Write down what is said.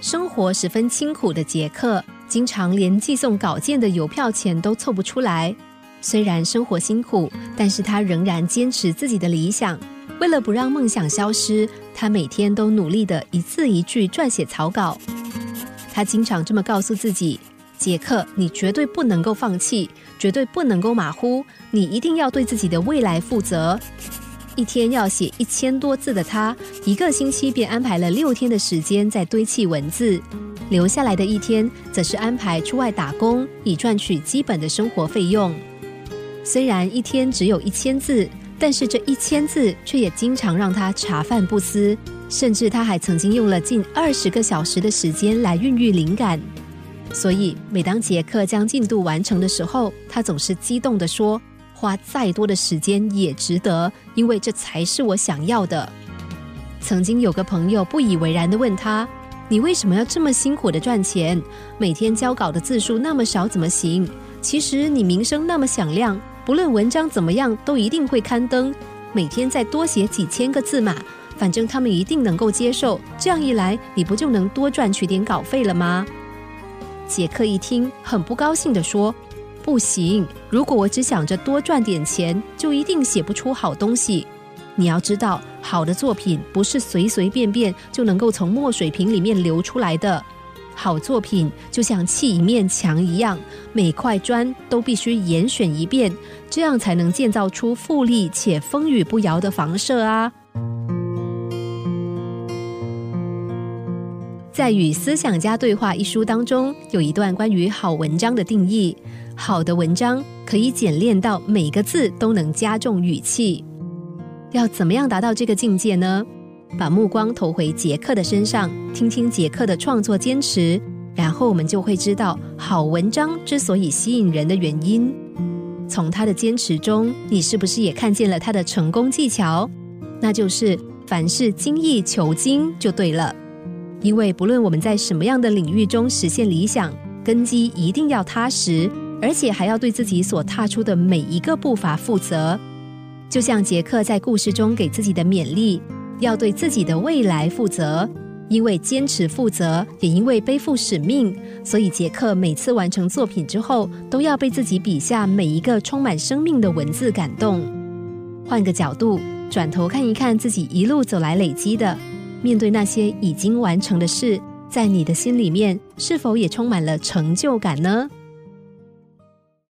生活十分清苦的杰克，经常连寄送稿件的邮票钱都凑不出来。虽然生活辛苦，但是他仍然坚持自己的理想。为了不让梦想消失，他每天都努力的一字一句撰写草稿。他经常这么告诉自己：“杰克，你绝对不能够放弃，绝对不能够马虎，你一定要对自己的未来负责。”一天要写一千多字的他，一个星期便安排了六天的时间在堆砌文字，留下来的一天则是安排出外打工，以赚取基本的生活费用。虽然一天只有一千字，但是这一千字却也经常让他茶饭不思，甚至他还曾经用了近二十个小时的时间来孕育灵感。所以，每当杰克将进度完成的时候，他总是激动地说。花再多的时间也值得，因为这才是我想要的。曾经有个朋友不以为然的问他：“你为什么要这么辛苦的赚钱？每天交稿的字数那么少，怎么行？其实你名声那么响亮，不论文章怎么样，都一定会刊登。每天再多写几千个字嘛，反正他们一定能够接受。这样一来，你不就能多赚取点稿费了吗？”杰克一听，很不高兴的说。不行！如果我只想着多赚点钱，就一定写不出好东西。你要知道，好的作品不是随随便便就能够从墨水瓶里面流出来的。好作品就像砌一面墙一样，每块砖都必须严选一遍，这样才能建造出富丽且风雨不摇的房舍啊！在《与思想家对话》一书当中，有一段关于好文章的定义。好的文章可以简练到每个字都能加重语气。要怎么样达到这个境界呢？把目光投回杰克的身上，听听杰克的创作坚持，然后我们就会知道好文章之所以吸引人的原因。从他的坚持中，你是不是也看见了他的成功技巧？那就是凡事精益求精就对了。因为不论我们在什么样的领域中实现理想，根基一定要踏实。而且还要对自己所踏出的每一个步伐负责，就像杰克在故事中给自己的勉励，要对自己的未来负责。因为坚持负责，也因为背负使命，所以杰克每次完成作品之后，都要被自己笔下每一个充满生命的文字感动。换个角度，转头看一看自己一路走来累积的，面对那些已经完成的事，在你的心里面是否也充满了成就感呢？